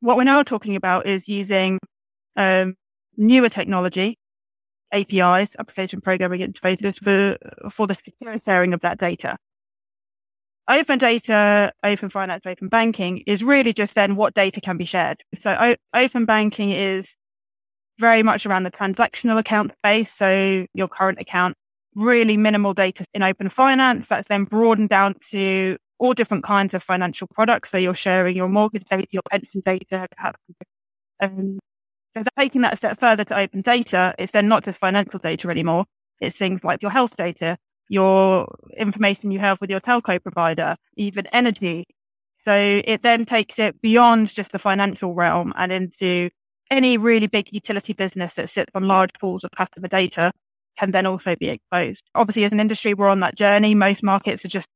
what we're now talking about is using um, newer technology, APIs, application programming interfaces for, for the secure sharing of that data. Open data, open finance, open banking is really just then what data can be shared. So o- open banking is very much around the transactional account space. So your current account, really minimal data in open finance. That's then broadened down to all different kinds of financial products. So you're sharing your mortgage data, your pension data. Um, so taking that a step further to open data, it's then not just financial data anymore. It's things like your health data, your information you have with your telco provider, even energy. So it then takes it beyond just the financial realm and into any really big utility business that sits on large pools of customer data can then also be exposed. Obviously, as an industry, we're on that journey. Most markets are just,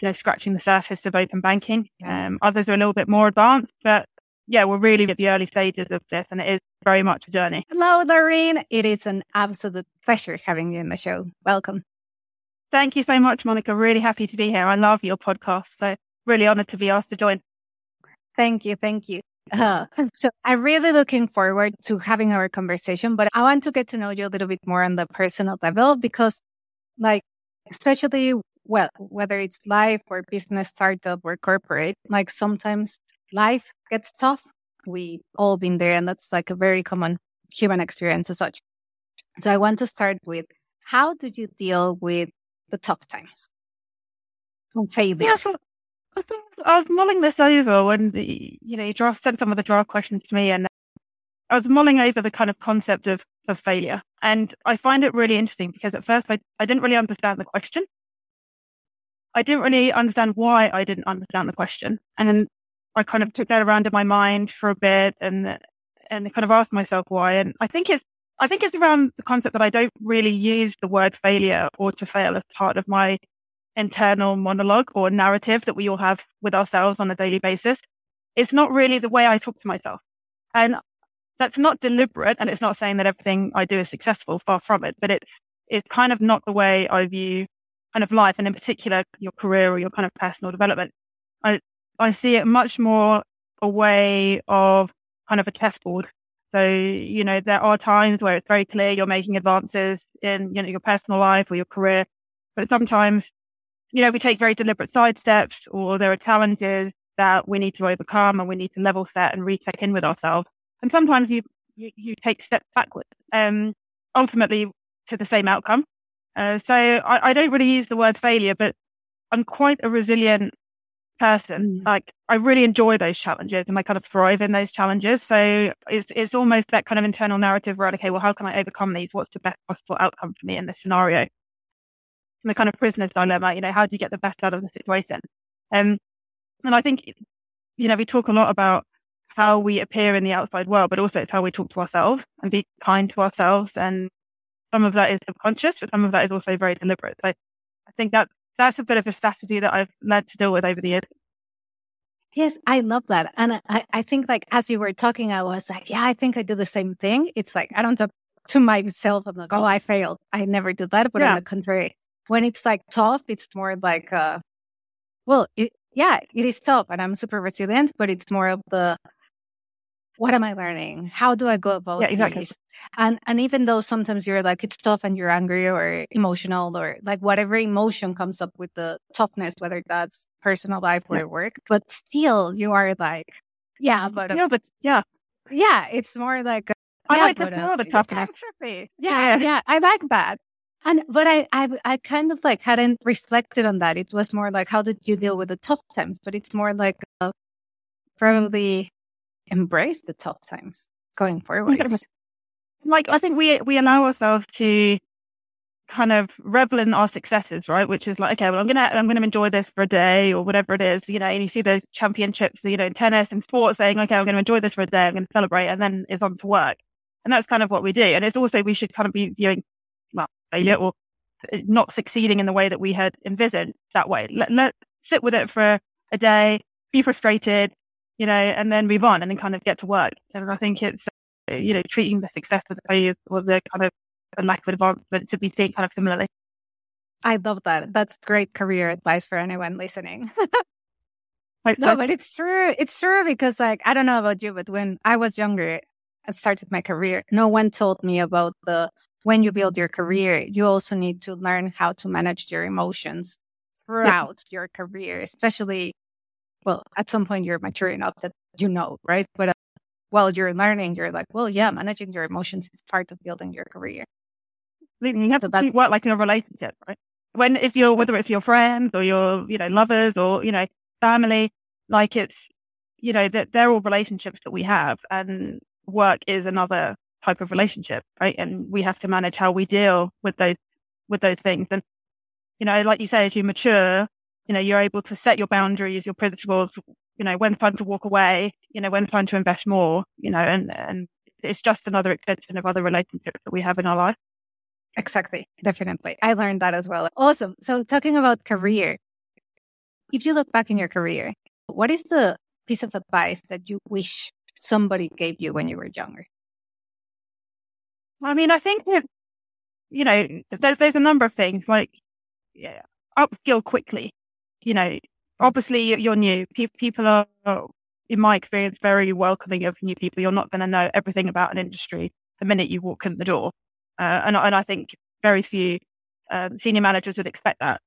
you know, scratching the surface of open banking. Um, others are a little bit more advanced, but yeah, we're really at the early stages of this and it is very much a journey. Hello, Lauren. It is an absolute pleasure having you in the show. Welcome. Thank you so much, Monica. Really happy to be here. I love your podcast. So really honored to be asked to join. Thank you. Thank you. Uh, so I'm really looking forward to having our conversation, but I want to get to know you a little bit more on the personal level because like, especially well, whether it's life or business startup or corporate, like sometimes life gets tough. We all been there and that's like a very common human experience as such. So I want to start with how did you deal with the tough times from failure? Yeah, I, was mulling this over when the, you know, you draft, sent some of the draft questions to me and I was mulling over the kind of concept of, of failure. And I find it really interesting because at first I, I didn't really understand the question. I didn't really understand why I didn't understand the question. And then I kind of took that around in my mind for a bit and, and kind of asked myself why. And I think it's, I think it's around the concept that I don't really use the word failure or to fail as part of my internal monologue or narrative that we all have with ourselves on a daily basis. It's not really the way I talk to myself. And that's not deliberate. And it's not saying that everything I do is successful, far from it, but it's, it's kind of not the way I view kind of life and in particular your career or your kind of personal development. I, I see it much more a way of kind of a chessboard so, you know, there are times where it's very clear you're making advances in, you know, your personal life or your career. But sometimes, you know, we take very deliberate side steps or there are challenges that we need to overcome and we need to level set and recheck in with ourselves. And sometimes you, you, you take steps backwards, um, ultimately to the same outcome. Uh, so I, I don't really use the word failure, but I'm quite a resilient person. Mm. Like I really enjoy those challenges and I kind of thrive in those challenges. So it's it's almost that kind of internal narrative where okay, well, how can I overcome these? What's the best possible outcome for me in this scenario? And the kind of prisoner's dilemma, you know, how do you get the best out of the situation? Um, and I think, you know, we talk a lot about how we appear in the outside world, but also it's how we talk to ourselves and be kind to ourselves. And some of that is subconscious, but some of that is also very deliberate. So I think that that's a bit of a strategy that I've learned to deal with over the years. Yes, I love that. And I, I think like as you were talking, I was like, yeah, I think I do the same thing. It's like I don't talk to myself. I'm like, oh, I failed. I never did that. But yeah. on the contrary, when it's like tough, it's more like, uh, well, it, yeah, it is tough and I'm super resilient, but it's more of the what am I learning? How do I go about yeah, exactly. this? And and even though sometimes you're like it's tough and you're angry or emotional or like whatever emotion comes up with the toughness, whether that's personal life or yeah. work, but still you are like, yeah, but yeah, but yeah, yeah, it's more like I yeah, like but, uh, the toughness. Yeah, yeah, yeah, I like that. And but I, I I kind of like hadn't reflected on that. It was more like how did you deal with the tough times? But it's more like uh, probably embrace the tough times going forward. Like I think we we allow ourselves to kind of revel in our successes, right? Which is like, okay, well, I'm gonna I'm gonna enjoy this for a day or whatever it is, you know. And you see those championships, you know, in tennis and sports, saying, okay, I'm gonna enjoy this for a day, I'm gonna celebrate, and then it's on to work. And that's kind of what we do. And it's also we should kind of be viewing well failure or not succeeding in the way that we had envisioned that way. Let, let sit with it for a day, be frustrated, you know, and then move on and then kind of get to work. And I think it's, you know, treating the success failure or the kind of a lack of advancement to be seen kind of similarly. I love that. That's great career advice for anyone listening. No, but it's true. It's true because like, I don't know about you, but when I was younger and started my career, no one told me about the, when you build your career, you also need to learn how to manage your emotions throughout yeah. your career, especially, well, at some point you're mature enough that you know, right? But uh, while you're learning, you're like, well, yeah, managing your emotions is part of building your career. You have so to work like in a relationship, right? When if you're whether it's your friends or your you know lovers or you know family, like it's you know that they're all relationships that we have, and work is another type of relationship, right? And we have to manage how we deal with those with those things. And you know, like you say, as you mature, you know, you're able to set your boundaries, your principles, you know, when time to walk away, you know, when time to invest more, you know, and, and it's just another extension of other relationships that we have in our life. Exactly. Definitely. I learned that as well. Awesome. So talking about career, if you look back in your career, what is the piece of advice that you wish somebody gave you when you were younger? I mean, I think that, you know, there's, there's a number of things like yeah, upskill quickly. You know, obviously you're new. People are, in my experience, very welcoming of new people. You're not going to know everything about an industry the minute you walk in the door. Uh, and, and I think very few um, senior managers would expect that.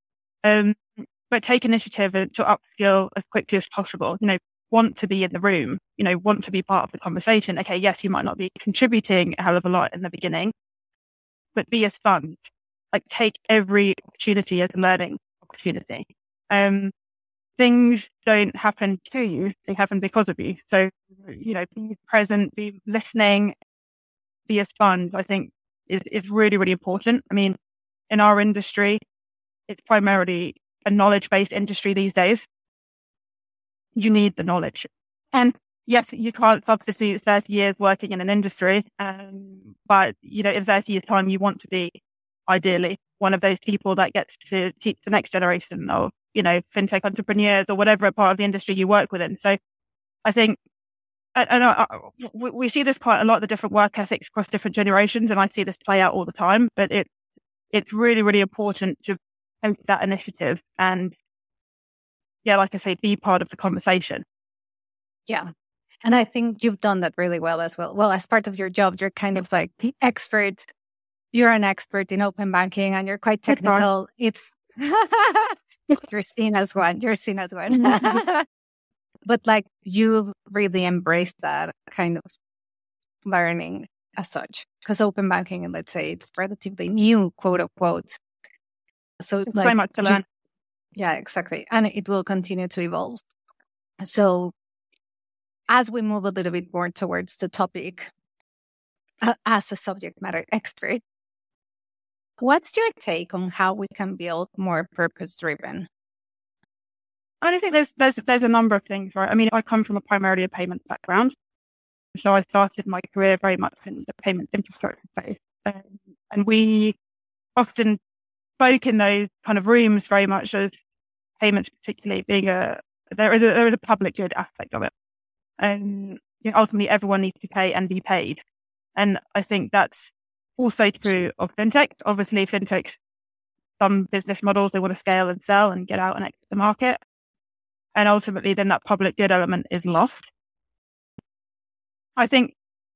Um, but take initiative to upskill as quickly as possible. You know, want to be in the room, you know, want to be part of the conversation. Okay, yes, you might not be contributing a hell of a lot in the beginning, but be a sponge. Like take every opportunity as a learning opportunity. Um, things don't happen to you; they happen because of you. So, you know, be present, be listening, be a sponge. I think is is really really important. I mean, in our industry, it's primarily a knowledge based industry these days. You need the knowledge. And yes, you can't obviously 30 years working in an industry. Um, but you know, in 30 years time, you want to be ideally one of those people that gets to teach the next generation of, you know, fintech entrepreneurs or whatever part of the industry you work within. So I think, and I, I, we see this quite a lot, the different work ethics across different generations. And I see this play out all the time, but it, it's really, really important to take that initiative and yeah, like I say, be part of the conversation. Yeah. And I think you've done that really well as well. Well, as part of your job, you're kind of like the expert. You're an expert in open banking and you're quite technical. It's you're seen as one. You're seen as one. but like you really embrace that kind of learning as such. Because open banking, and let's say it's relatively new, quote unquote. So it's like, much to learn. Yeah, exactly. And it will continue to evolve. So as we move a little bit more towards the topic uh, as a subject matter expert, what's your take on how we can build more purpose driven? I think there's, there's, there's a number of things, right? I mean, I come from a primarily a payments background. So I started my career very much in the payments infrastructure space. Um, and we often spoke in those kind of rooms very much as payments, particularly being a, there is a, there is a public good aspect of it. And you know, ultimately everyone needs to pay and be paid. And I think that's also true of fintech. Obviously fintech, some business models, they want to scale and sell and get out and exit the market. And ultimately then that public good element is lost. I think,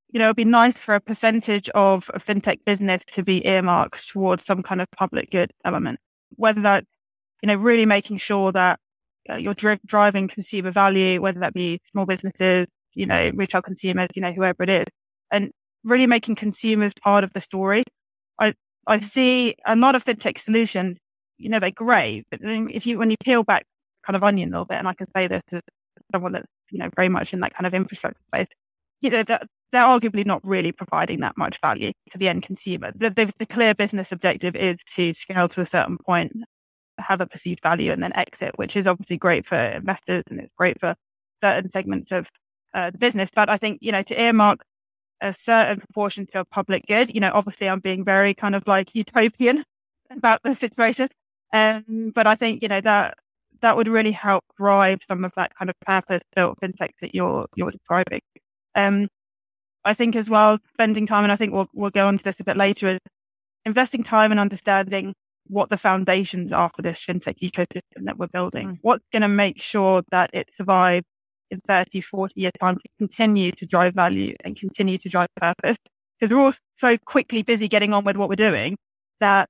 you know, it'd be nice for a percentage of a fintech business to be earmarked towards some kind of public good element, whether that, you know, really making sure that uh, you're dri- driving consumer value, whether that be small businesses, you know, retail consumers, you know, whoever it is, and really making consumers part of the story. I, I see a lot of fintech solutions, you know, they're great, but if you, when you peel back kind of onion a little bit, and I can say this as someone that's, you know, very much in that kind of infrastructure space, you know, that they're arguably not really providing that much value to the end consumer. The, the, the, clear business objective is to scale to a certain point have a perceived value and then exit, which is obviously great for investors and it's great for certain segments of uh, the business. But I think, you know, to earmark a certain proportion to a public good, you know, obviously I'm being very kind of like utopian about the situation. Um, but I think, you know, that, that would really help drive some of that kind of purpose built fintech that you're, you're describing. Um, I think as well, spending time, and I think we'll, we'll go into this a bit later, is investing time and understanding what the foundations are for this fintech ecosystem that we're building. Mm. What's going to make sure that it survives in 30, 40 years time to continue to drive value and continue to drive purpose? Because we're all so quickly busy getting on with what we're doing that,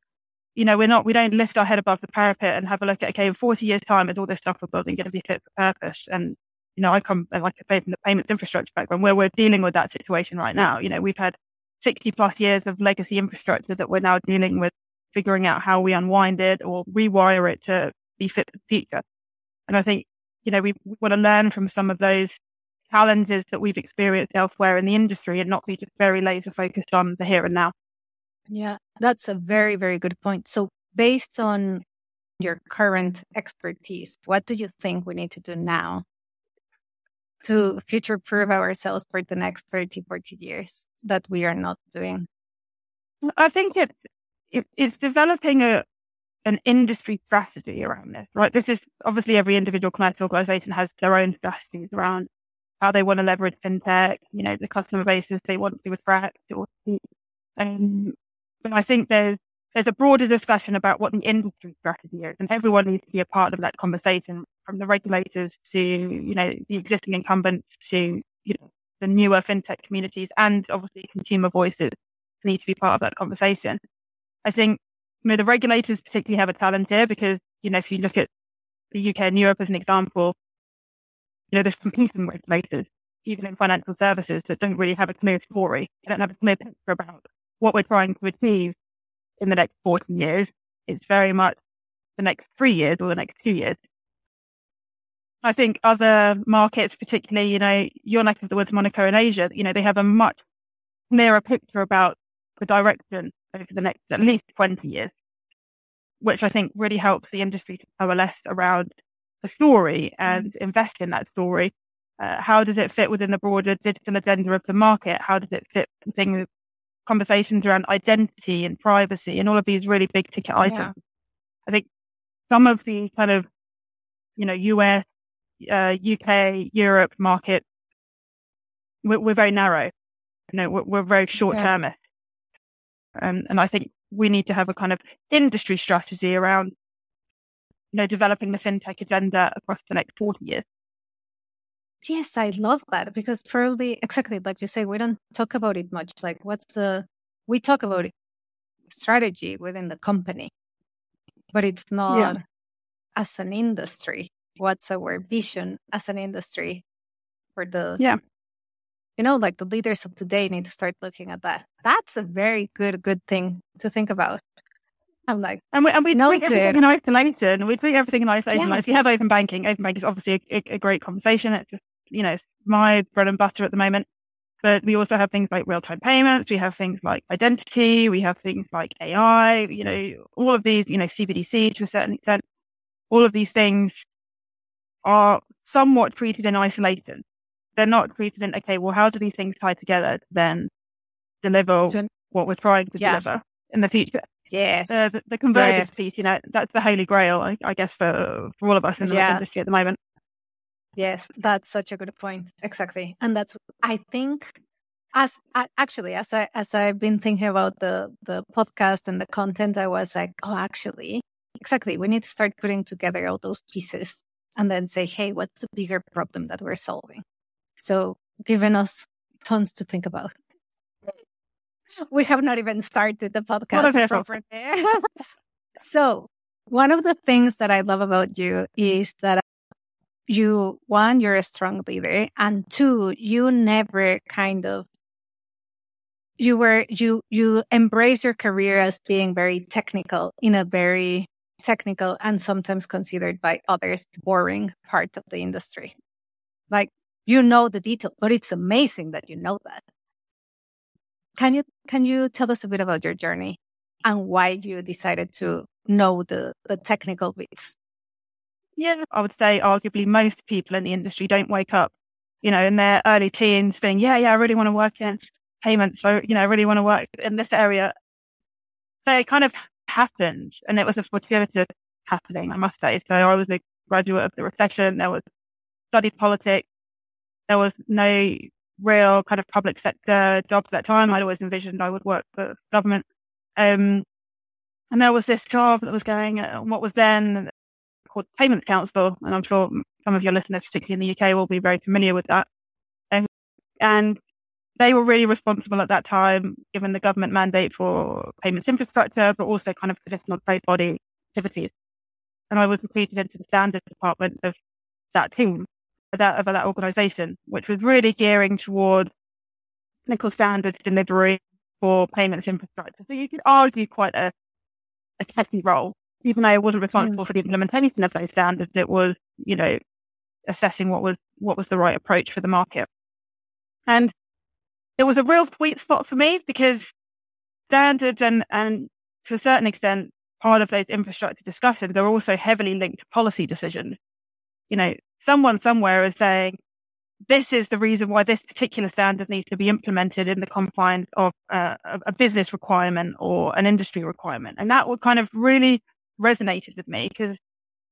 you know, we're not, we don't lift our head above the parapet and have a look at, okay, in 40 years time, is all this stuff we're building going to be fit for purpose? And, you know, I come, like from the payments infrastructure background where we're dealing with that situation right now. You know, we've had 60 plus years of legacy infrastructure that we're now dealing with figuring out how we unwind it or rewire it to be fit for the future. And I think, you know, we want to learn from some of those challenges that we've experienced elsewhere in the industry and not be just very laser focused on the here and now. Yeah, that's a very, very good point. So, based on your current expertise, what do you think we need to do now to future proof ourselves for the next 30, 40 years that we are not doing? I think it, it it's developing a an industry strategy around this, right? This is obviously every individual commercial organization has their own strategies around how they want to leverage fintech, you know, the customer bases they want to attract or, um, but I think there's, there's a broader discussion about what the industry strategy is and everyone needs to be a part of that conversation from the regulators to, you know, the existing incumbents to, you know, the newer fintech communities and obviously consumer voices need to be part of that conversation. I think, the regulators particularly have a challenge here because, you know, if you look at the UK and Europe as an example, you know, there's competing regulators, even in financial services that don't really have a clear story. They don't have a clear picture about what we're trying to achieve in the next 40 years. It's very much the next three years or the next two years. I think other markets, particularly, you know, your neck of the woods, Monica and Asia, you know, they have a much clearer picture about the direction over the next at least 20 years, which I think really helps the industry to coalesce around the story and invest in that story. Uh, how does it fit within the broader digital agenda of the market? How does it fit things conversations around identity and privacy and all of these really big ticket items. Yeah. I think some of the kind of, you know, US, uh, UK, Europe market, we're, we're, very narrow. You know, we're, we're very short termist. Um, and I think we need to have a kind of industry strategy around, you know, developing the fintech agenda across the next 40 years. Yes, I love that because probably exactly like you say, we don't talk about it much. Like, what's the we talk about it, strategy within the company, but it's not yeah. as an industry. What's our vision as an industry for the yeah you know like the leaders of today need to start looking at that that's a very good good thing to think about i'm like and we, and we know everything in isolation we do everything in isolation yeah. like if you have open banking open banking is obviously a, a, a great conversation it's just you know, my bread and butter at the moment. But we also have things like real time payments. We have things like identity. We have things like AI, you know, all of these, you know, CBDC to a certain extent. All of these things are somewhat treated in isolation. They're not treated in, okay, well, how do these things tie together then deliver what we're trying to yeah. deliver in the future? Yes. Uh, the, the convergence yes. piece, you know, that's the holy grail, I, I guess, for, for all of us in the yeah. industry at the moment. Yes, that's such a good point. Exactly. And that's I think as actually as I as I've been thinking about the the podcast and the content, I was like, oh actually, exactly. We need to start putting together all those pieces and then say, hey, what's the bigger problem that we're solving? So given us tons to think about. We have not even started the podcast properly. so one of the things that I love about you is that you one you're a strong leader and two you never kind of you were you you embrace your career as being very technical in a very technical and sometimes considered by others boring part of the industry like you know the detail but it's amazing that you know that can you can you tell us a bit about your journey and why you decided to know the the technical bits yeah, I would say arguably most people in the industry don't wake up, you know, in their early teens being, yeah, yeah, I really want to work in payments. So, you know, I really want to work in this area. It kind of happened and it was a fortuitous happening, I must say. So I was a graduate of the recession. There was studied politics. There was no real kind of public sector jobs at that time. I'd always envisioned I would work for government. Um, And there was this job that was going, uh, what was then called Payments Council. And I'm sure some of your listeners, particularly in the UK, will be very familiar with that. And, and they were really responsible at that time, given the government mandate for payments infrastructure, but also kind of traditional trade body activities. And I was recruited into the standards department of that team, that, of that organization, which was really gearing toward technical standards delivery for payments infrastructure. So you could argue quite a, a techy role. Even though I wasn't responsible mm. for the implementation of those standards, it was, you know, assessing what was, what was the right approach for the market. And it was a real sweet spot for me because standards and, and to a certain extent, part of those infrastructure discussions are also heavily linked to policy decisions. You know, someone somewhere is saying, this is the reason why this particular standard needs to be implemented in the confines of uh, a business requirement or an industry requirement. And that would kind of really resonated with me because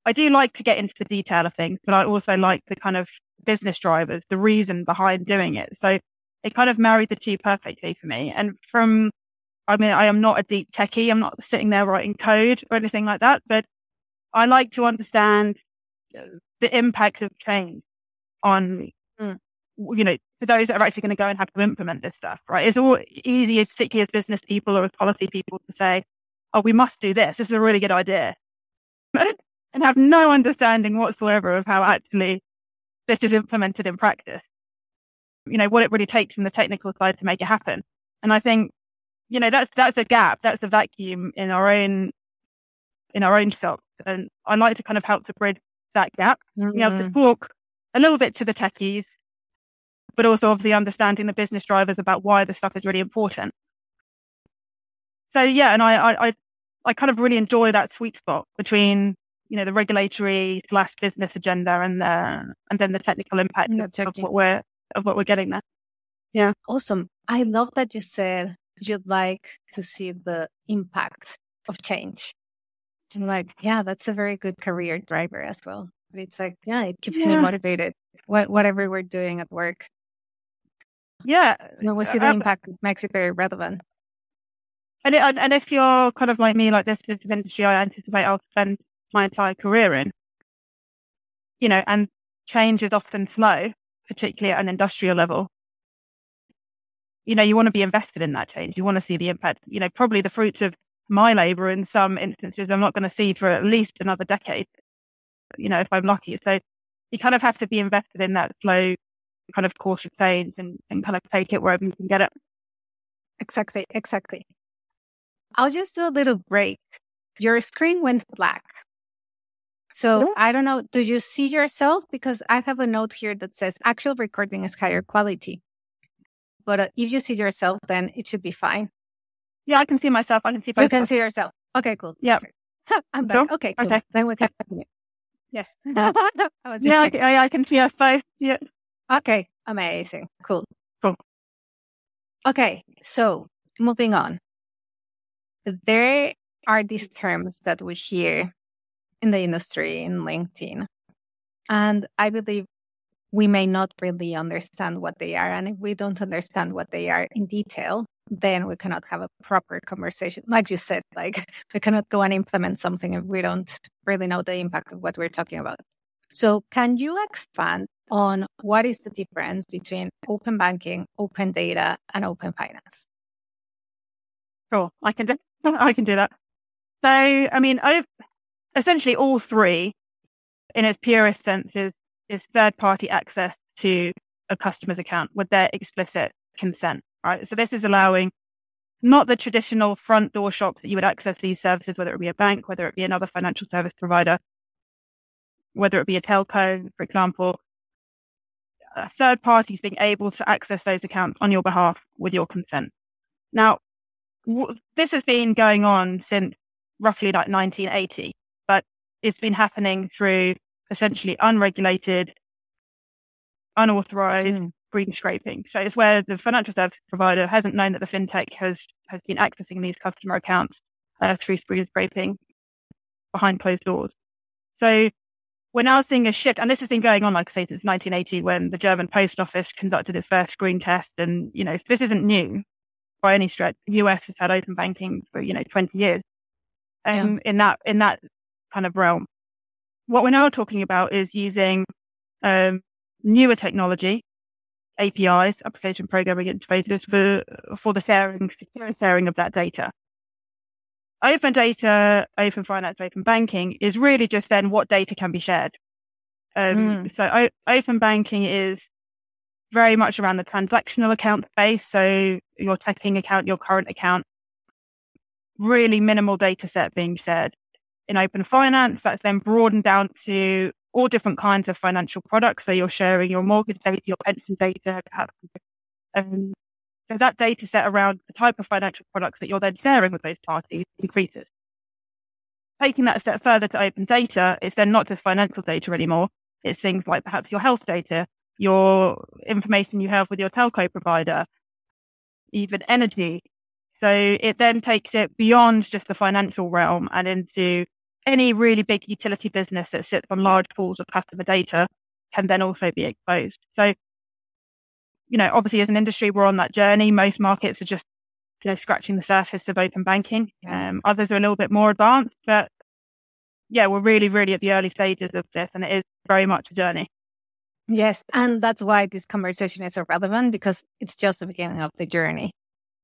I do like to get into the detail of things, but I also like the kind of business drivers, the reason behind doing it. So it kind of married the two perfectly for me. And from, I mean, I am not a deep techie. I'm not sitting there writing code or anything like that, but I like to understand the impact of change on mm. you know, for those that are actually going to go and have to implement this stuff, right? It's all easy, as particularly as business people or as policy people to say, oh, we must do this. This is a really good idea. and have no understanding whatsoever of how actually this is implemented in practice. You know, what it really takes from the technical side to make it happen. And I think, you know, that's, that's a gap. That's a vacuum in our own, in our own shop. And I like to kind of help to bridge that gap. Mm-hmm. You know, to talk a little bit to the techies, but also obviously understanding the business drivers about why the stuff is really important. So yeah, and I, I, I kind of really enjoy that sweet spot between, you know, the regulatory slash business agenda and the, and then the technical impact of, of what we're, of what we're getting there. Yeah. Awesome. I love that you said you'd like to see the impact of change. I'm like, yeah, that's a very good career driver as well. But it's like, yeah, it keeps yeah. me motivated. What, whatever we're doing at work. Yeah. When we see uh, the impact, it makes it very relevant. And, it, and if you're kind of like me, like this is industry I anticipate I'll spend my entire career in, you know, and change is often slow, particularly at an industrial level. You know, you want to be invested in that change. You want to see the impact, you know, probably the fruits of my labor in some instances I'm not going to see for at least another decade you know, if I'm lucky. So you kind of have to be invested in that slow kind of course of change and, and kind of take it wherever you can get it. Exactly, exactly. I'll just do a little break. Your screen went black. So yeah. I don't know, do you see yourself? Because I have a note here that says actual recording is higher quality. But uh, if you see yourself, then it should be fine. Yeah, I can see myself. I can see myself. You can see yourself. Okay, cool. Yeah. I'm back. Sure? Okay, cool. Okay. Then we can continue. Yes. Uh, I was just yeah, I, I, can see a five. Yeah. Okay. Amazing. Cool. Cool. Okay. So moving on. There are these terms that we hear in the industry in LinkedIn. And I believe we may not really understand what they are. And if we don't understand what they are in detail, then we cannot have a proper conversation. Like you said, like we cannot go and implement something if we don't really know the impact of what we're talking about. So can you expand on what is the difference between open banking, open data, and open finance? Sure, I can do, I can do that. So, I mean, I've essentially all three in its purest sense is, is third party access to a customer's account with their explicit consent right? So this is allowing not the traditional front door shop that you would access these services, whether it be a bank, whether it be another financial service provider, whether it be a telco, for example, third parties being able to access those accounts on your behalf with your consent. Now, w- this has been going on since roughly like 1980, but it's been happening through essentially unregulated, unauthorized, mm screen scraping. So it's where the financial service provider hasn't known that the fintech has, has been accessing these customer accounts uh, through screen scraping behind closed doors. So we're now seeing a shift, and this has been going on, like I say, since 1980 when the German post office conducted its first screen test. And, you know, this isn't new by any stretch. The US has had open banking for, you know, 20 years. um, yeah. in that in that kind of realm. What we're now talking about is using um, newer technology, APIs, application programming interfaces for for the sharing, sharing of that data. Open data, open finance, open banking is really just then what data can be shared. Um, mm. So o- open banking is very much around the transactional account base. So your checking account, your current account, really minimal data set being shared. In open finance, that's then broadened down to all different kinds of financial products. So you're sharing your mortgage data, your pension data, um, so that data set around the type of financial products that you're then sharing with those parties increases. Taking that a step further to open data, it's then not just financial data anymore. It's things like perhaps your health data, your information you have with your telco provider, even energy. So it then takes it beyond just the financial realm and into any really big utility business that sits on large pools of customer data can then also be exposed. So you know, obviously as an industry, we're on that journey. Most markets are just, you know, scratching the surface of open banking. Um, others are a little bit more advanced, but yeah, we're really, really at the early stages of this and it is very much a journey. Yes. And that's why this conversation is so relevant because it's just the beginning of the journey,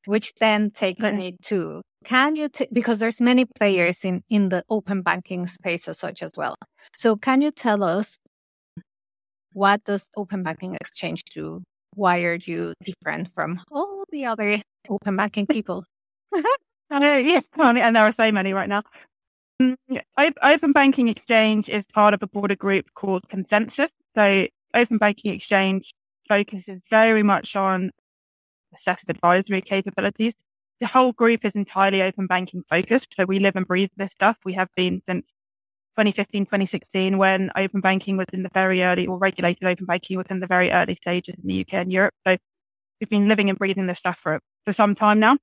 which then takes me to can you, t- because there's many players in, in the open banking space as such as well. So can you tell us what does open banking exchange do? why are you different from all the other open banking people? uh, yes, and there are so many right now. Mm, open Banking Exchange is part of a broader group called Konsentus. So Open Banking Exchange focuses very much on assessed advisory capabilities. The whole group is entirely open banking focused. So we live and breathe this stuff. We have been since 2015, 2016, when open banking was in the very early, or regulated open banking was in the very early stages in the UK and Europe. So we've been living and breathing this stuff for, for some time now.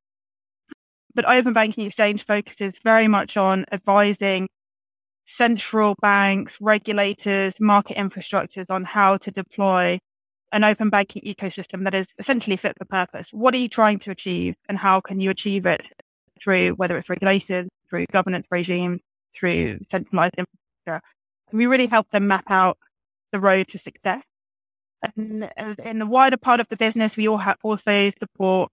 But Open Banking Exchange focuses very much on advising central banks, regulators, market infrastructures on how to deploy an open banking ecosystem that is essentially fit for purpose. What are you trying to achieve and how can you achieve it through whether it's regulation, through governance regime, through centralized infrastructure. Can We really help them map out the road to success. And uh, in the wider part of the business, we all have also support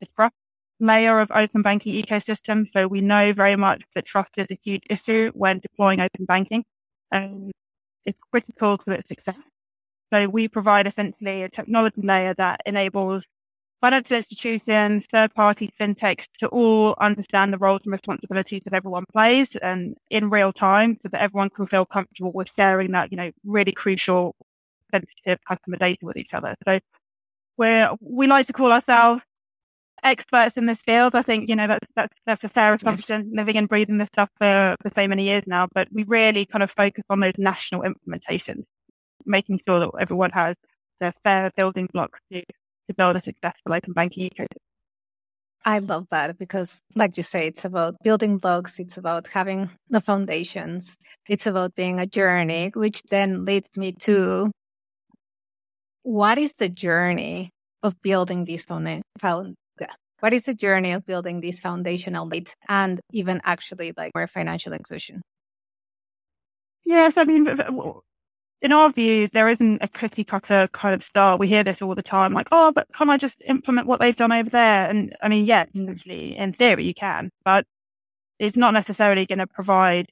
the trust layer of open banking ecosystem. So we know very much that trust is a huge issue when deploying open banking and it's critical to its success. So we provide essentially a technology layer that enables financial institutions, third party fintechs to all understand the roles and responsibilities that everyone plays and in real time so that everyone can feel comfortable with sharing that, you know, really crucial sensitive customer data with each other. So we're, we like to call ourselves experts in this field. I think, you know, that, that that's a fair assumption, yes. living and breathing this stuff for, for so many years now, but we really kind of focus on those national implementations, making sure that everyone has their fair building blocks to to build a successful open banking ecosystem. I love that because, like you say, it's about building blocks, it's about having the foundations, it's about being a journey, which then leads me to what is the journey of building these found, found what is the journey of building these foundational leads and even actually like more financial inclusion? Yes, I mean, in our view, there isn't a cookie cutter kind of style. We hear this all the time, like, oh, but can I just implement what they've done over there? And I mean, yeah, actually, in theory, you can, but it's not necessarily going to provide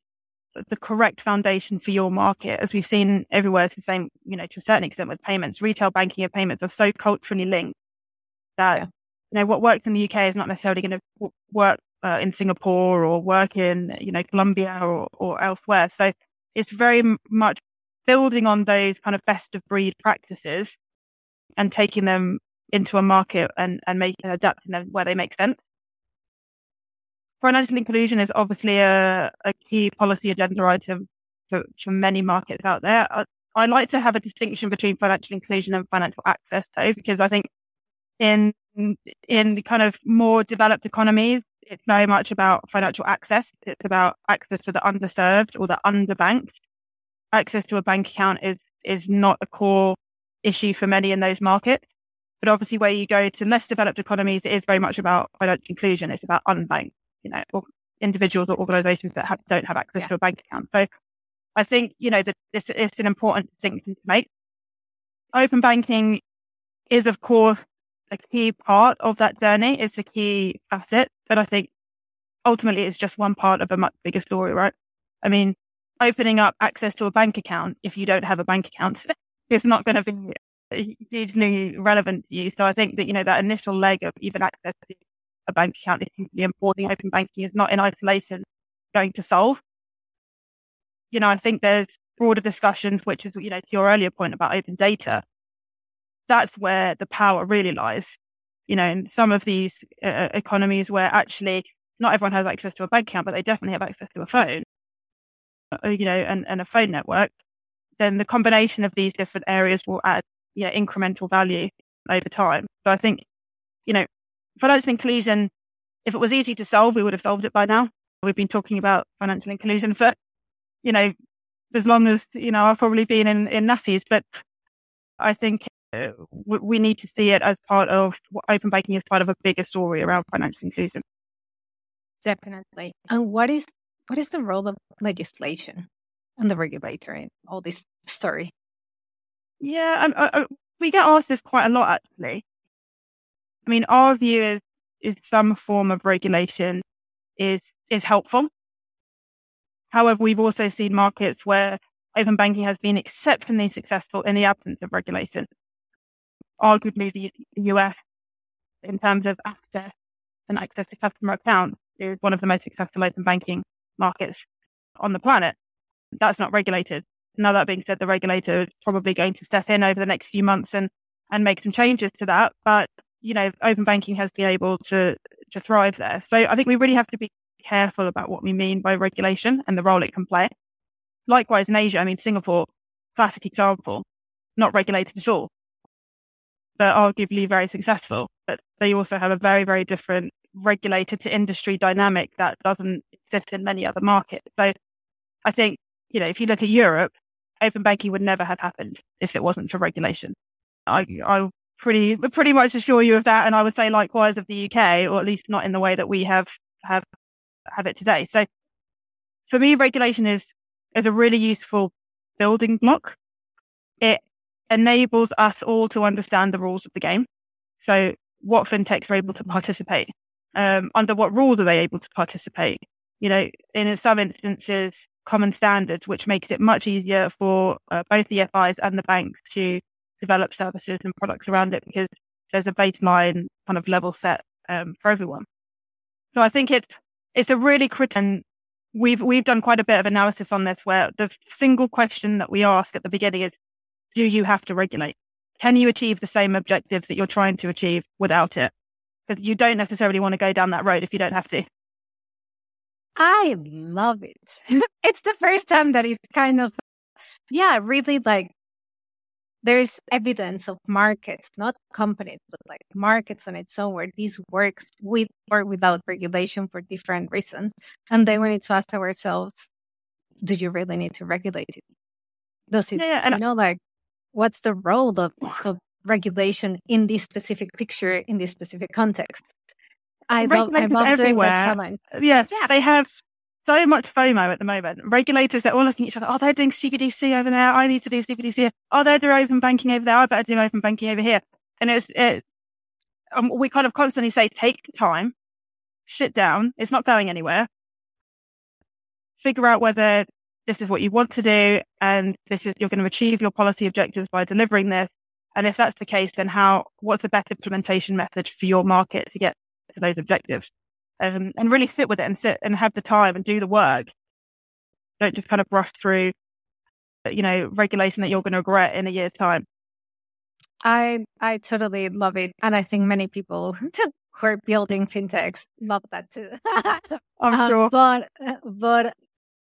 the correct foundation for your market. As we've seen everywhere, it's the same, you know, to a certain extent with payments. Retail banking and payments are so culturally linked that, you know, what works in the UK is not necessarily going to w- work uh, in Singapore or work in, you know, Colombia or, or elsewhere. So it's very much building on those kind of best of breed practices and taking them into a market and, and making adapting them where they make sense. Financial inclusion is obviously a, a key policy agenda item for, for many markets out there. I, I like to have a distinction between financial inclusion and financial access though, because I think in, in kind of more developed economies, it's very much about financial access. It's about access to the underserved or the underbanked access to a bank account is, is not a core issue for many in those markets. But obviously where you go to less developed economies, it is very much about financial inclusion. It's about unbanked, you know, or individuals or organizations that have, don't have access yeah. to a bank account. So I think, you know, that it's, it's an important distinction to make. Open banking is, of course, a key part of that journey. It's a key asset, but I think ultimately it's just one part of a much bigger story, right? I mean, opening up access to a bank account if you don't have a bank account is not going to be hugely relevant to you. So I think that, you know, that initial leg of even access to a bank account is hugely important. Open banking is not in isolation going to solve. You know, I think there's broader discussions, which is, you know, to your earlier point about open data. That's where the power really lies. You know, in some of these uh, economies where actually not everyone has access to a bank account, but they definitely have access to a phone, you know, and, and a phone network, then the combination of these different areas will add, you know, incremental value over time. So I think, you know, financial inclusion, if it was easy to solve, we would have solved it by now. We've been talking about financial inclusion for, you know, as long as, you know, I've probably been in, in Nuffies, but I think uh, we need to see it as part of open banking as part of a bigger story around financial inclusion. Definitely. And what is what is the role of legislation and the regulator in all this story? Yeah, I, I, uh, uh, we get asked this quite a lot actually. I mean, our view is is some form of regulation is is helpful. However, we've also seen markets where open banking has been exceptionally successful in the absence of regulation. Arguably, the US, in terms of access and access to customer accounts, is one of the most successful open banking markets on the planet. That's not regulated. Now that being said, the regulator is probably going to step in over the next few months and, and make some changes to that. But, you know, open banking has been able to, to thrive there. So I think we really have to be careful about what we mean by regulation and the role it can play. Likewise, in Asia, I mean, Singapore, classic example, not regulated at all, but arguably very successful. But they also have a very, very different regulated to industry dynamic that doesn't exist in many other markets. So I think, you know, if you look at Europe, open banking would never have happened if it wasn't for regulation. I, I pretty, pretty much assure you of that. And I would say likewise of the UK, or at least not in the way that we have, have, have it today. So for me, regulation is, is a really useful building block. It enables us all to understand the rules of the game. So what fintechs are able to participate um, under what rules are they able to participate? You know, in some instances, common standards, which makes it much easier for uh, both the FIs and the bank to develop services and products around it because there's a baseline kind of level set um, for everyone. So I think it's it's a really critical. We've we've done quite a bit of analysis on this, where the single question that we ask at the beginning is, "Do you have to regulate? Can you achieve the same objectives that you're trying to achieve without it?" Because you don't necessarily want to go down that road if you don't have to. I love it. it's the first time that it's kind of, yeah, really like there's evidence of markets, not companies, but like markets on its own where this works with or without regulation for different reasons. And then we need to ask ourselves, do you really need to regulate it? Does it, yeah, and you know, like, what's the role of, of regulation in this specific picture in this specific context. I love, I love everywhere. Doing that yeah, yeah, they have so much FOMO at the moment. Regulators, they're all looking at each other. Oh, they're doing CBDC over there. I need to do CBDC here. Oh, they're doing open banking over there. I better do open banking over here. And it's, it, um, we kind of constantly say, take time, sit down. It's not going anywhere. Figure out whether this is what you want to do and this is, you're going to achieve your policy objectives by delivering this. And if that's the case, then how, what's the best implementation method for your market to get to those objectives? Um, and really sit with it and sit and have the time and do the work. Don't just kind of rush through, you know, regulation that you're going to regret in a year's time. I I totally love it, and I think many people who are building fintechs love that too. I'm uh, sure. but but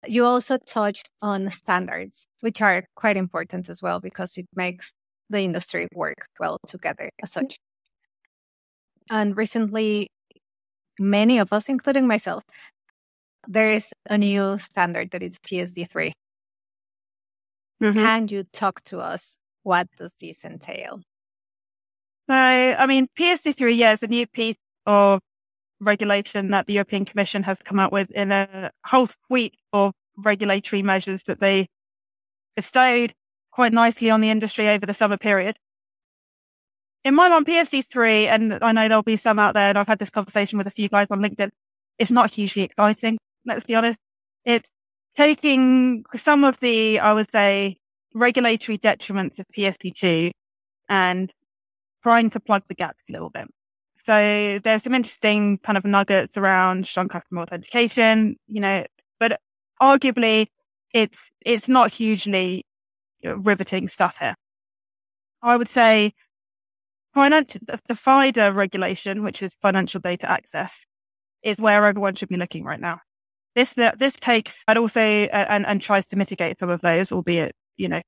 you also touched on standards, which are quite important as well because it makes the industry work well together as mm. such. And recently, many of us, including myself, there is a new standard that is PSD3. Mm-hmm. Can you talk to us? What does this entail? So, I mean, PSD3, yeah, is a new piece of regulation that the European Commission has come out with in a whole suite of regulatory measures that they bestowed quite nicely on the industry over the summer period. In my mind, PSD3, and I know there'll be some out there, and I've had this conversation with a few guys on LinkedIn, it's not hugely exciting. Let's be honest. It's taking some of the, I would say, regulatory detriments of PSD2 and trying to plug the gaps a little bit. So there's some interesting kind of nuggets around strong customer authentication, you know, but arguably it's, it's not hugely riveting stuff here. I would say financial, the FIDA regulation, which is financial data access, is where everyone should be looking right now. This, this takes, but also, uh, and, and tries to mitigate some of those, albeit, you know,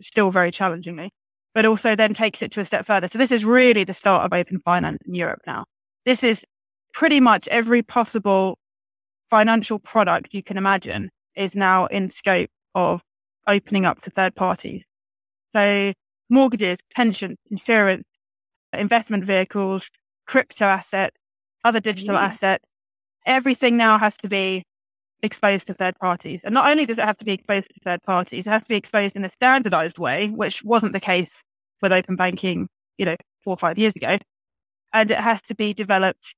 still very challengingly, but also then takes it to a step further. So this is really the start of open finance in Europe now. This is pretty much every possible financial product you can imagine is now in scope of opening up to third parties. So mortgages, pensions, insurance, investment vehicles, crypto assets, other digital mm. assets, everything now has to be exposed to third parties. And not only does it have to be exposed to third parties, it has to be exposed in a standardized way, which wasn't the case with open banking, you know, four or five years ago. And it has to be developed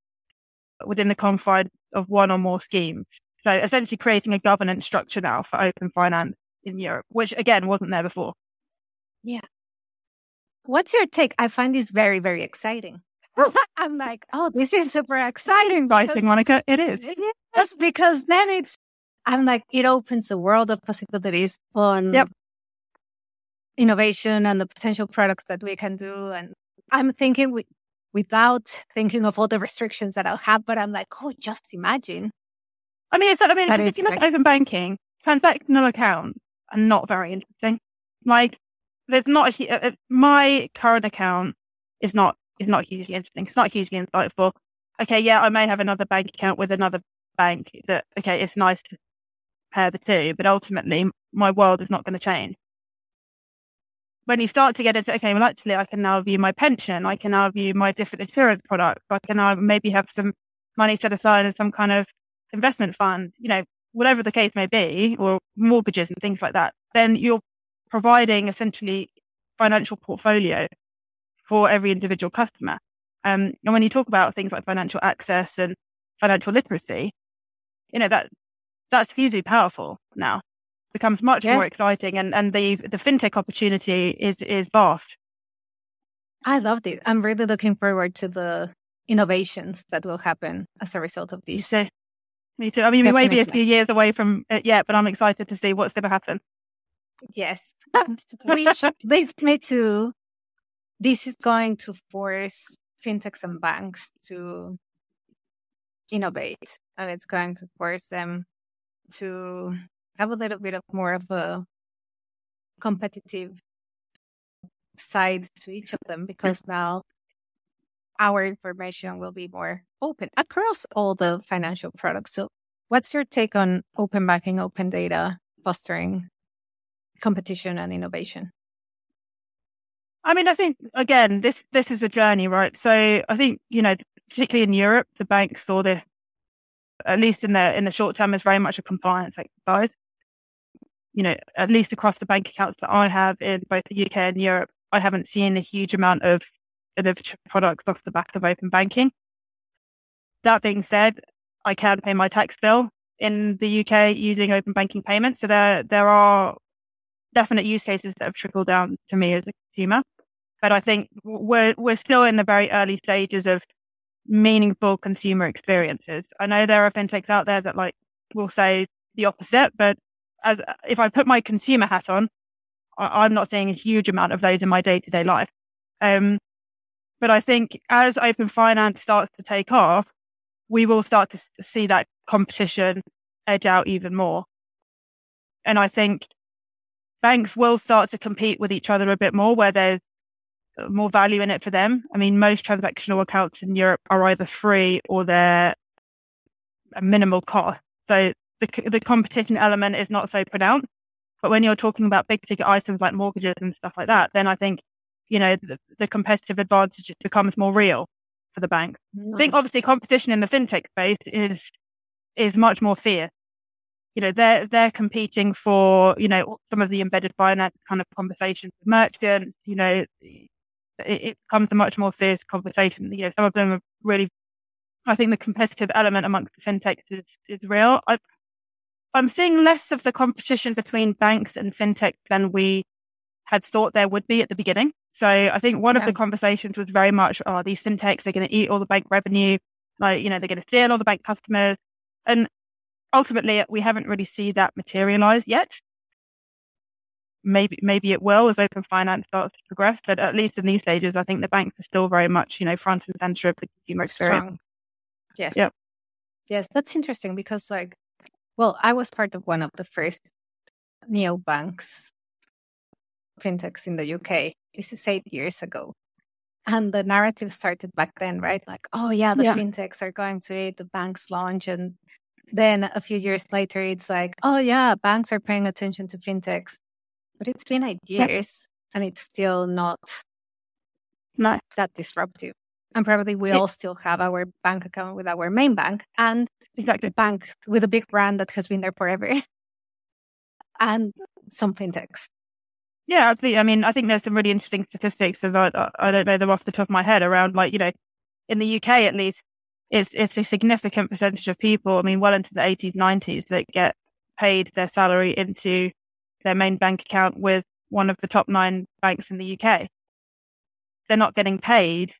within the confines of one or more schemes. So essentially creating a governance structure now for open finance in Europe, which again wasn't there before. Yeah. What's your take? I find this very, very exciting. Oh. I'm like, oh, this is super exciting. Exciting, Monica. It is. Yes, because then it's, I'm like, it opens a world of possibilities on yep. innovation and the potential products that we can do. And I'm thinking we, without thinking of all the restrictions that I'll have, but I'm like, oh, just imagine. I mean, it's, I mean, if you look like, at open banking, transactional accounts are not very interesting. Like, there's not a, uh, uh, my current account is not is not hugely interesting. It's not hugely insightful. Okay, yeah, I may have another bank account with another bank that okay, it's nice to pair the two, but ultimately my world is not going to change. When you start to get into okay, well actually I can now view my pension, I can now view my different insurance products, I can now maybe have some money set aside in some kind of investment fund, you know, whatever the case may be, or mortgages and things like that, then you're providing essentially financial portfolio for every individual customer. Um, and when you talk about things like financial access and financial literacy, you know, that that's hugely powerful now. Becomes much yes. more exciting and, and the the fintech opportunity is is vast. I loved it. I'm really looking forward to the innovations that will happen as a result of this. So, me too. I mean, we may be a few years away from it yet, but I'm excited to see what's going to happen. Yes. Which leads me to this is going to force fintechs and banks to innovate and it's going to force them to have a little bit of more of a competitive side to each of them because now our information will be more open across all the financial products. So, what's your take on open banking, open data fostering competition and innovation? I mean, I think again, this this is a journey, right? So I think you know, particularly in Europe, the banks saw this, at least in the in the short term, is very much a compliance exercise. You know, at least across the bank accounts that I have in both the UK and Europe, I haven't seen a huge amount of innovative products off the back of open banking. That being said, I can pay my tax bill in the UK using open banking payments. So there there are definite use cases that have trickled down to me as a consumer. But I think we're, we're still in the very early stages of meaningful consumer experiences. I know there are fintechs out there that like will say the opposite, but as if I put my consumer hat on, I, am not seeing a huge amount of those in my day to day life. Um, but I think as open finance starts to take off, we will start to see that competition edge out even more. And I think banks will start to compete with each other a bit more where there's uh, more value in it for them. I mean, most transactional accounts in Europe are either free or they're a minimal cost. So the, the competition element is not so pronounced. But when you're talking about big ticket items like mortgages and stuff like that, then I think, you know, the, the competitive advantage becomes more real. for the bank. I think mm. obviously competition in the fintech space is is much more fierce. You know, they're they're competing for, you know, some of the embedded finance kind of conversations with merchants, you know, it, it becomes a much more fierce conversation. You know, some of them are really I think the competitive element amongst the fintechs is, is real. I, I'm seeing less of the competition between banks and fintech than we had thought there would be at the beginning. So I think one yeah. of the conversations was very much, oh, these fintechs, they're going to eat all the bank revenue. Like, you know, they're going to steal all the bank customers. And ultimately, we haven't really seen that materialize yet. Maybe, maybe it will as open finance starts to progress, but at least in these stages, I think the banks are still very much, you know, front and center of the consumer experience. Strong. Yes. Yep. Yes, that's interesting because, like, well, I was part of one of the first neobanks, fintechs in the UK. This is eight years ago. And the narrative started back then, right? Like, oh, yeah, the yeah. fintechs are going to eat the banks launch. And then a few years later, it's like, oh, yeah, banks are paying attention to fintechs. But it's been eight years and it's still not no. that disruptive and probably we all still have our bank account with our main bank and exactly bank with a big brand that has been there forever and some fintechs yeah absolutely i mean i think there's some really interesting statistics about uh, i don't know them off the top of my head around like you know in the uk at least it's it's a significant percentage of people i mean well into the 80s 90s that get paid their salary into their main bank account with one of the top nine banks in the uk they're not getting paid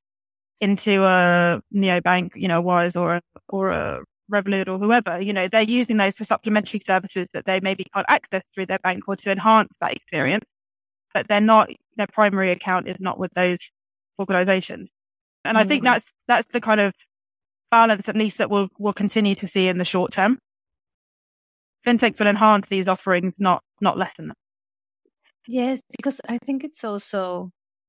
into a neobank, you know, Wise or a, or a Revolut or whoever, you know, they're using those for supplementary services that they maybe can't access through their bank or to enhance that experience. But they're not, their primary account is not with those organizations. And. I think mm. that's, that's the kind of balance, at least that we'll, we'll continue to see in the short term. FinTech will enhance these offerings, not, not lessen them. Yes, because I think it's also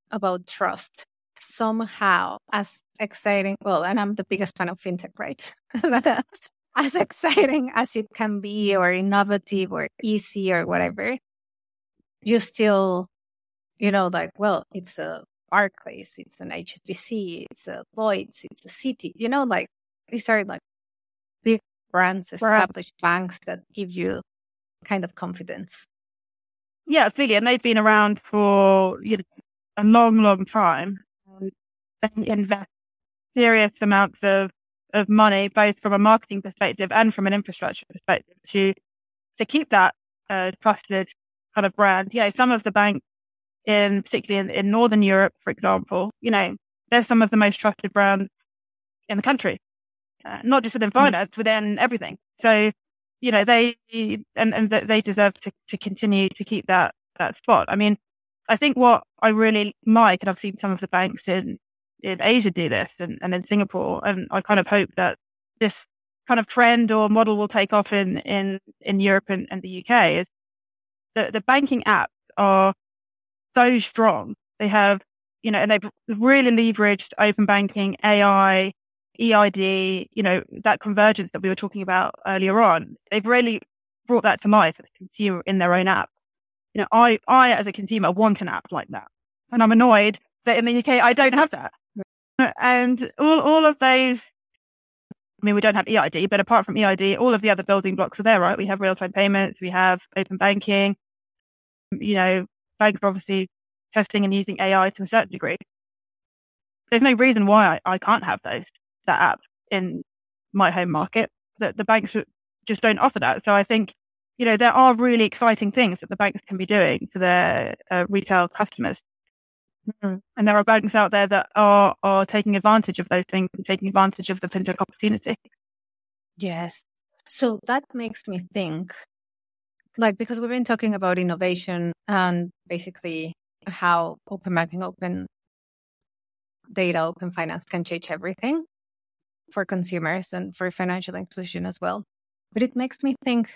about trust somehow as exciting. Well, and I'm the biggest fan of fintech, right? Uh, as exciting as it can be, or innovative, or easy, or whatever, you still, you know, like, well, it's a Barclays, it's an HSBC, it's a Lloyd's, it's a Citi, you know, like these are like big brands, established banks that give you kind of confidence. Yeah, really. And they've been around for you know, a long, long time Um, they invest serious amounts of, of money, both from a marketing perspective and from an infrastructure perspective to, to keep that uh, trusted kind of brand. Know, some of the banks in, particularly in, in Northern Europe, for example, you know, they're some of the most trusted brands in the country, uh, not just within mm. finance, mm. within everything. So, you know, they, and, and they deserve to, to continue to keep that, that spot. I mean, I think what I really like, and I've seen some of the banks in, in Asia do this and, and in Singapore. And I kind of hope that this kind of trend or model will take off in, in, in Europe and, and the UK is the, the banking apps are so strong. They have, you know, and they've really leveraged open banking, AI, EID, you know, that convergence that we were talking about earlier on. They've really brought that to life for the consumer in their own app. You know, I, I as a consumer want an app like that. And I'm annoyed that in the UK I don't have that. And all, all of those, I mean, we don't have EID, but apart from EID, all of the other building blocks are there, right? We have real time payments, we have open banking, you know, banks are obviously testing and using AI to a certain degree. There's no reason why I, I can't have those, that app in my home market. That the banks just don't offer that. So I think, you know, there are really exciting things that the banks can be doing for their uh, retail customers. Mm. And there are banks out there that are are taking advantage of those things and taking advantage of the fintech opportunity. Yes. So that makes me think, like, because we've been talking about innovation and basically how open banking, open data, open finance can change everything for consumers and for financial inclusion as well. But it makes me think,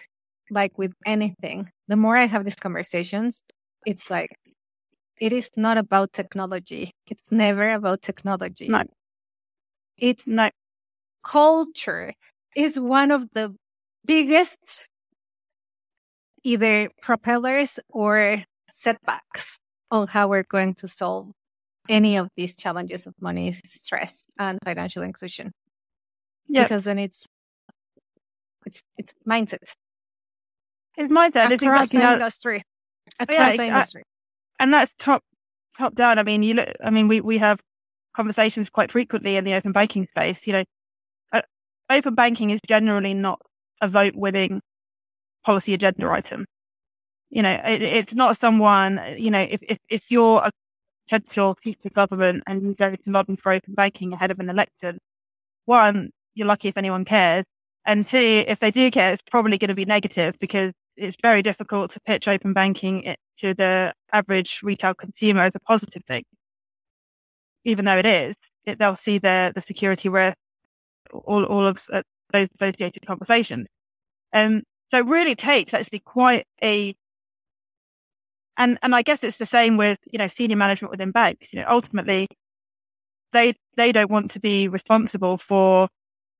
like with anything, the more I have these conversations, it's like it is not about technology. It's never about technology. No. It's not. Culture is one of the biggest either propellers or setbacks on how we're going to solve any of these challenges of money, stress, and financial inclusion. Yeah. Because then it's it's it's mindset It's mindset. It's across the industry. yeah, Across the I- industry. and that's top top down. I mean, you look. I mean, we we have conversations quite frequently in the open banking space. You know, uh, open banking is generally not a vote winning policy agenda item. You know, it, it's not someone. You know, if if if you're a potential future government and you go to lobby for open banking ahead of an election, one, you're lucky if anyone cares, and two, if they do care, it's probably going to be negative because it's very difficult to pitch open banking to the average retail consumer as a positive thing. Even though it is, it, they'll see the, the security risk, all, all of uh, those associated conversations. Um, so it really takes actually quite a, and, and I guess it's the same with, you know, senior management within banks. You know, ultimately, they, they don't want to be responsible for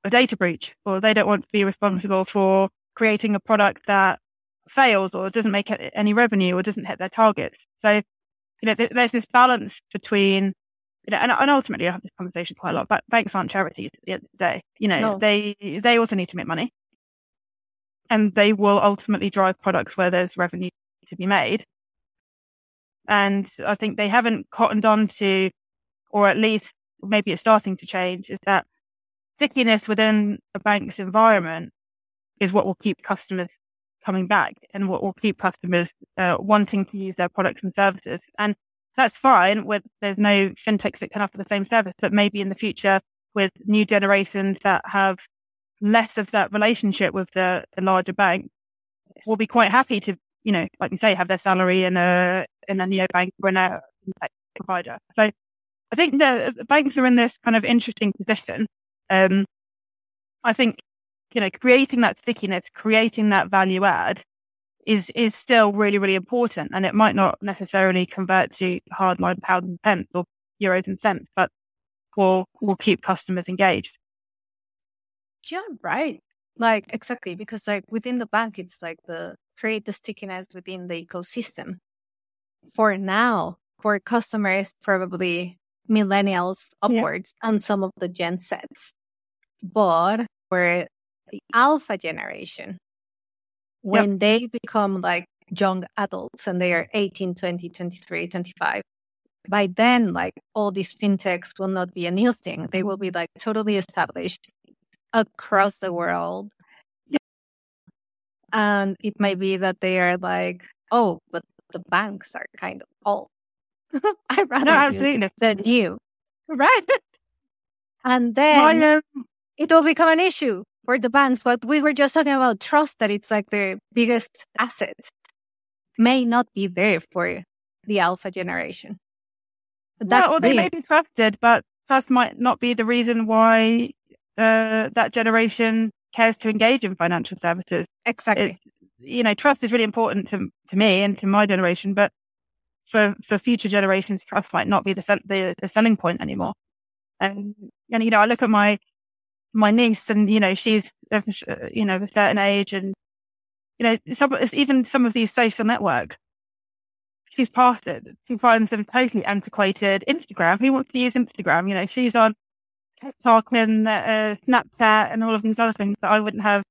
a data breach or they don't want to be responsible for creating a product that fails or doesn't make any revenue or doesn't hit their targets. So, you know, th- there's this balance between, you know, and, and ultimately I have this conversation quite a lot, but banks aren't charities at the end of the day. You know, No. they, they also need to make money and they will ultimately drive products where there's revenue to be made. And I think they haven't cottoned on to, or at least maybe it's starting to change, is that stickiness within a bank's environment is what will keep customers coming back and what will keep customers uh, wanting to use their products and services. And that's fine with there's no fintechs that can offer the same service, but maybe in the future with new generations that have less of that relationship with the, the larger bank will be quite happy to, you know, like you say, have their salary in a in a neobank or in a provider. So I think the, the banks are in this kind of interesting position. Um, I think you know, creating that stickiness, creating that value add is, is still really, really important. And it might not necessarily convert to hardline pounds and pence or euros and cents, but will, will keep customers engaged. Yeah, right. Like exactly because like within the bank, it's like the create the stickiness within the ecosystem. For now, for customers, probably millennials Yeah. upwards and some of the Gen sets, But for the alpha generation, when they become like young adults and they are 18, 20, 23, 25, by then, like all these fintechs will not be a new thing. They will be like totally established across the world. And it might be that they are like, oh, but the banks are kind of old. I rather No, use absolutely. the you. Right. and then um, it will become an issue for the banks. But we were just talking about trust that it's like their biggest asset may not be there for the alpha generation. That's well, they may be trusted, but trust might not be the reason why uh, that generation cares to engage in financial services. Exactly. you know, trust is really important to, to me and to my generation, but for, for future generations, trust might not be the, the, the selling point anymore. And, and, you know, I look at my, my niece and, you know, she's, of, you know, of a certain age and, you know, some, even some of these social networks, she's past it. She finds them totally antiquated. Instagram, who wants to use Instagram? You know, she's on TikTok and uh, Snapchat and all of these other things that I wouldn't have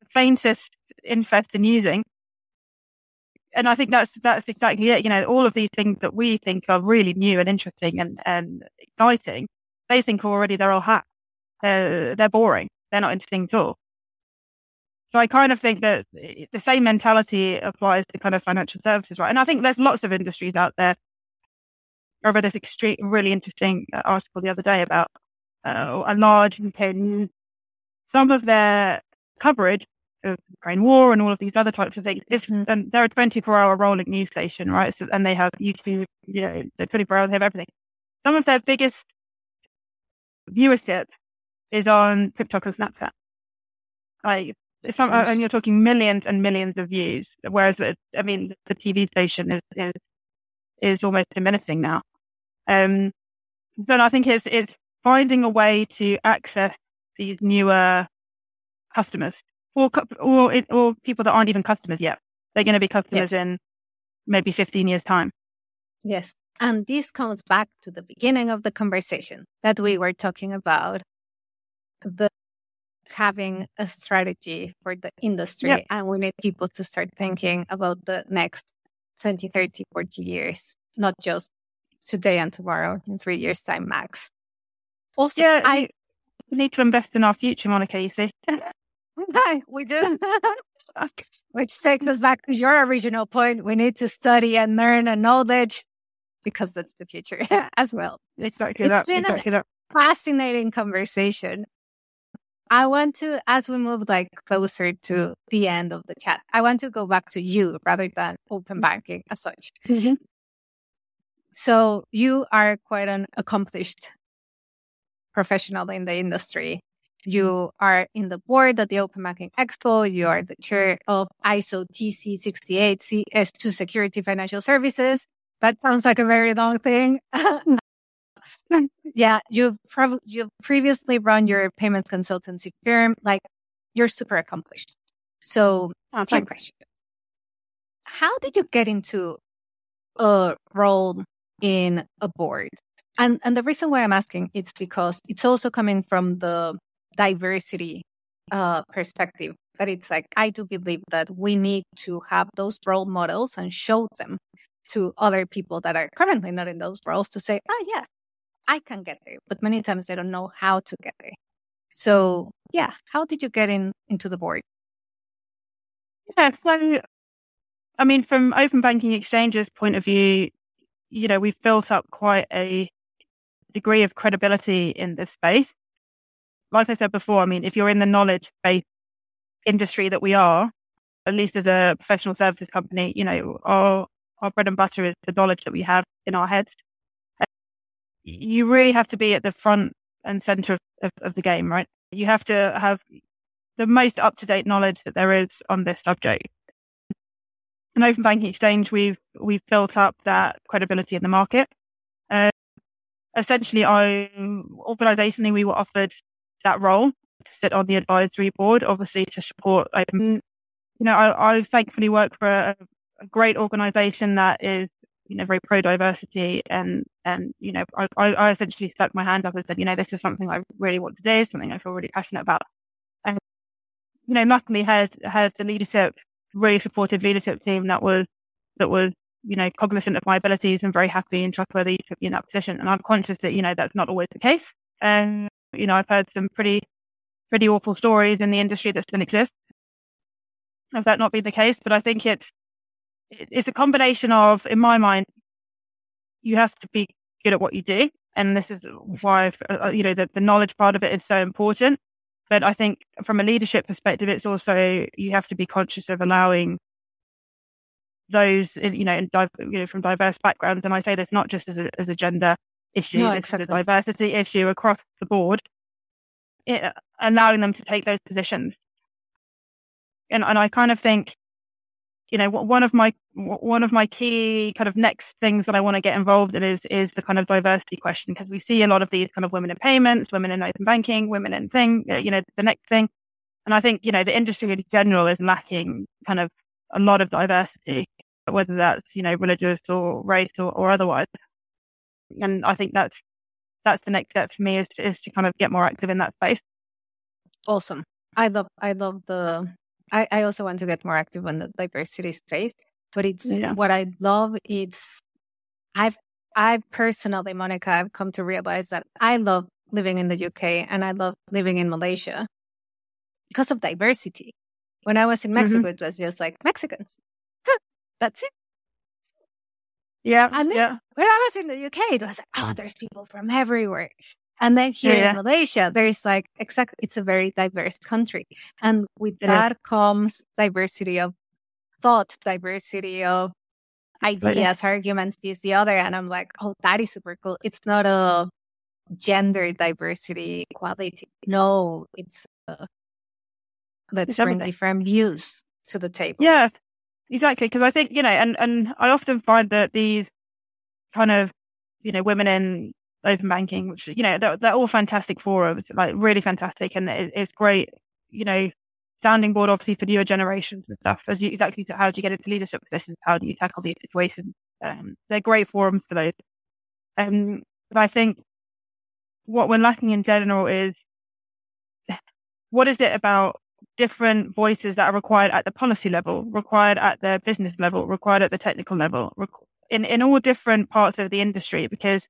the faintest interest in using. And I think that's that's exactly it. You know, all of these things that we think are really new and interesting and, and exciting, they think already they're all hacks. They're, they're boring. They're not interesting at all. So I kind of think that the same mentality applies to kind of financial services, right? And I think there's lots of industries out there. I read this extreme, really interesting article the other day about uh, a large UK news. Some of their coverage of the Ukraine war and all of these other types of things. If, Mhm. and they're a 24 hour rolling news station, right? So, and they have YouTube, you know, they're 24 hours, they have everything. Some of their biggest viewership is on TikTok and Snapchat. Like, if I'm, and you're talking millions and millions of views, whereas, it, I mean, the TV station is, is, is almost diminishing now. Um, but I think it's, it's finding a way to access these newer customers or, or, or people that aren't even customers yet. They're going to be customers Yes. in maybe 15 years time. Yes. And this comes back to the beginning of the conversation that we were talking about the having a strategy for the industry. Yep. And we need people to start thinking about the next 20, 30, 40 years, not just today and tomorrow in three years' time max. Also, yeah, I need to invest in our future, Monica, you see. we do. Which takes us back to your original point. We need to study and learn and knowledge because that's the future as well. Exactly it's that. been exactly a that. fascinating conversation. I want to, as we move like closer to the end of the chat, I want to go back to you rather than open banking as such. Mm-hmm. So you are quite an accomplished professional in the industry. Mm-hmm. You are in the board at the Open Banking Expo. You are the chair of ISO TC 68 CS2 Security Financial Services. That sounds like a very long thing. yeah, you've prob- you've previously run your payments consultancy firm. Like you're super accomplished. So, oh, my question: How did you get into a role in a board? And and the reason why I'm asking it's because it's also coming from the diversity uh, perspective. That it's like I do believe that we need to have those role models and show them to other people that are currently not in those roles to say, oh, yeah, I can get there. But many times they don't know how to get there. So, yeah, how did you get in into the board? Yeah, so, I mean, from open banking exchanges point of view, you know, we've built up quite a degree of credibility in this space. Like I said before, I mean, if you're in the knowledge based industry that we are, at least as a professional services company, you know, our our bread and butter is the knowledge that we have in our heads. You really have to be at the front and center of, of the game, right? You have to have the most up to date knowledge that there is on this subject. An open banking exchange, we've we've built up that credibility in the market. Uh, essentially, I organisationally we were offered that role to sit on the advisory board, obviously to support open. You know, I, I thankfully work for a, a great organization that is, you know, very pro diversity and, and, you know, I, I essentially stuck my hand up and said, you know, this is something I really want to do, something I feel really passionate about. And, you know, luckily has, has the leadership, really supportive leadership team that was, that was, you know, cognizant of my abilities and very happy and trustworthy to be in that position. And I'm conscious that, you know, that's not always the case. And, you know, I've heard some pretty, pretty awful stories in the industry that still exist of that not being the case. But I think it's, it's a combination of, in my mind, you have to be good at what you do. And this is why, uh, you know, the, the knowledge part of it is so important. But I think from a leadership perspective, it's also, you have to be conscious of allowing those, you know, in, you know, from diverse backgrounds. And I say this not just as a, as a gender issue, no, it's a diversity issue across the board, it, allowing them to take those positions. And, and I kind of think you know, one of my one of my key kind of next things that I want to get involved in is is the kind of diversity question because we see a lot of these kind of women in payments, women in open banking, women in thing, uh, you know, the next thing, and I think you know the industry in general is lacking kind of a lot of diversity, whether that's you know religious or race or, or otherwise, and I think that's that's the next step for me is is to kind of get more active in that space. Awesome. I love I love the I, I also want to get more active on the diversity space, but it's yeah. what I love. It's I've I personally, Monica, I've come to realize that I love living in the UK and I love living in Malaysia because of diversity. When I was in Mexico, mm-hmm. it was just like Mexicans. That's it. Yeah. And then yeah. when I was in the UK, it was like, oh, there's people from everywhere. And then here yeah. in Malaysia, there's like exactly, it's a very diverse country. And with it that comes diversity of thought, diversity of ideas, arguments, this, the other. And I'm like, oh, that is super cool. It's not a gender diversity equality. No, it's uh, let's it's bring different views to the table. Yeah, exactly. Because I think, you know, and, and I often find that these kind of, you know, women in open banking, which, you know, they're, they're all fantastic forums, like really fantastic. And it, it's great, you know, standing board, obviously, for newer generations and stuff. As you exactly how do you get into leadership positions? How do you tackle these situations? Um, they're great forums for those. Um, but I think what we're lacking in general is what is it about different voices that are required at the policy level, required at the business level, required at the technical level, in, in all different parts of the industry? Because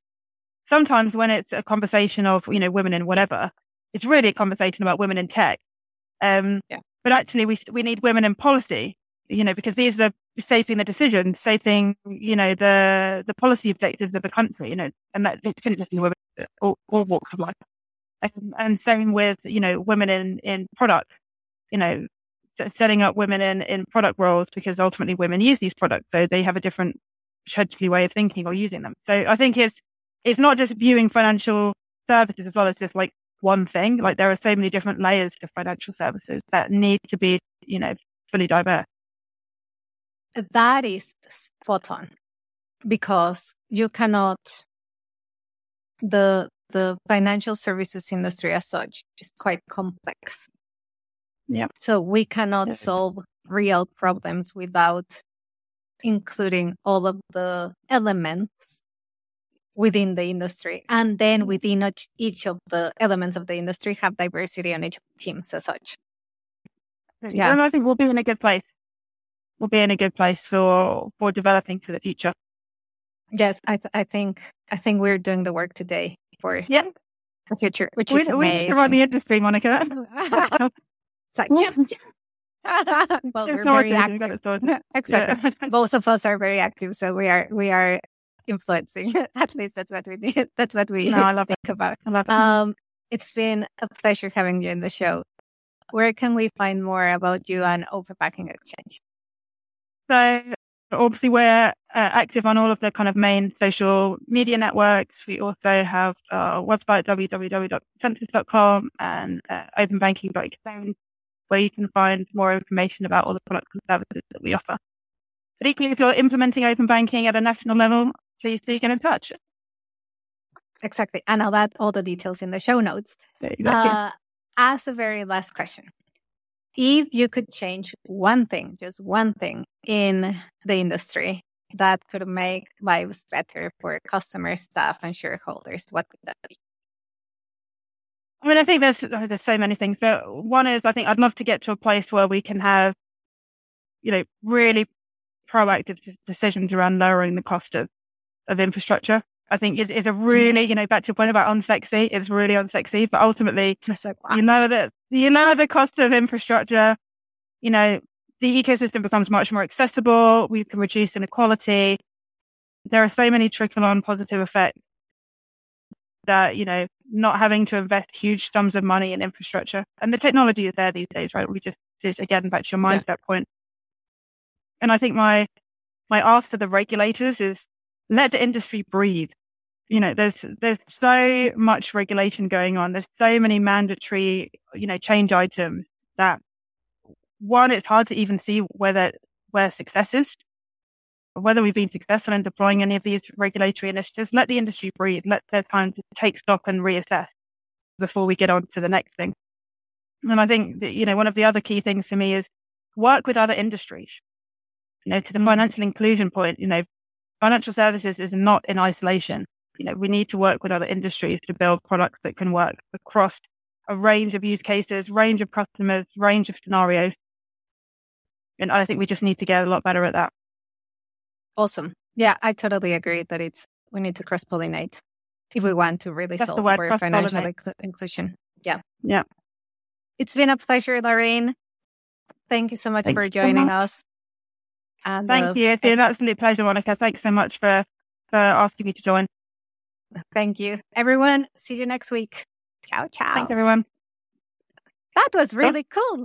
sometimes when it's a conversation of, you know, women in whatever, it's really a conversation about women in tech. Um, yeah. But actually, we we need women in policy, you know, because these are facing the decisions, facing you know the the policy objectives of the country, you know, and that it couldn't just be women all, all walks of life. Um, and same with you know women in in product, you know, setting up women in in product roles because ultimately women use these products, so they have a different strategy way of thinking or using them. So I think it's it's not just viewing financial services as well as just like one thing. Like there are so many different layers to financial services that need to be, you know, fully diverse. That is spot on because you cannot the the financial services industry as such is quite complex. Yeah. So we cannot yeah. solve real problems without including all of the elements within the industry. And then mm-hmm. within each of the elements of the industry have diversity on each teams as such. Yeah. And I think we'll be in a good place. We'll be in a good place for, for developing for the future. Yes, I, th- I think, I think we're doing the work today for yeah. the future, which we, is amazing. We run the industry, Monica. it's like, jump, jump. well, we're very active. exactly. Yeah. Both of us are very active, so we are we are influencing. At least that's what we need. That's what we no, I love think it. about. I love it. Um, it's been a pleasure having you in the show. Where can we find more about you and Open Banking Exchange? So obviously we're uh, active on all of the kind of main social media networks. We also have our website, www.konsentus.com and uh, openbanking.exchange, where you can find more information about all the products and services that we offer. But equally, if you're implementing open banking at a national level, please do get in touch. Exactly. And I'll add all the details in the show notes. Exactly. Uh, as a very last question, if you could change one thing, just one thing in the industry that could make lives better for customers, staff, and shareholders, what would that be? I mean, I think there's oh, there's so many things. But one is, I think I'd love to get to a place where we can have, you know, really proactive decisions around lowering the cost of of infrastructure. I think is, is a really, you know, back to your point about unsexy, it's really unsexy, but ultimately, you know that, you know, the cost of infrastructure, you know, the ecosystem becomes much more accessible. We can reduce inequality. There are so many trickle on positive effects that, you know, not having to invest huge sums of money in infrastructure and the technology is there these days, right? We just, just again, back to your mindset yeah. point. And I think my, my ask to the regulators is let the industry breathe. You know, there's, there's so much regulation going on. There's so many mandatory, you know, change items that one, it's hard to even see whether, where success is, whether we've been successful in deploying any of these regulatory initiatives. Let the industry breathe. Let their time to take stock and reassess before we get on to the next thing. And I think that, you know, one of the other key things for me is work with other industries. You know, to the mm. financial inclusion point, you know, financial services is not in isolation. You know, we need to work with other industries to build products that can work across a range of use cases, range of customers, range of scenarios. And I think we just need to get a lot better at that. Awesome. Yeah, I totally agree that it's we need to cross pollinate if we want to really That's solve for financial inclusion. Yeah. Yeah. It's been a pleasure, Lorraine. Thank you so much Thank for joining so much. us. And Thank uh, you. It's been an absolute pleasure, Monica. Thanks so much for, for asking me to join. Thank you. Everyone, see you next week. Ciao, ciao. Thanks, everyone. That was really cool.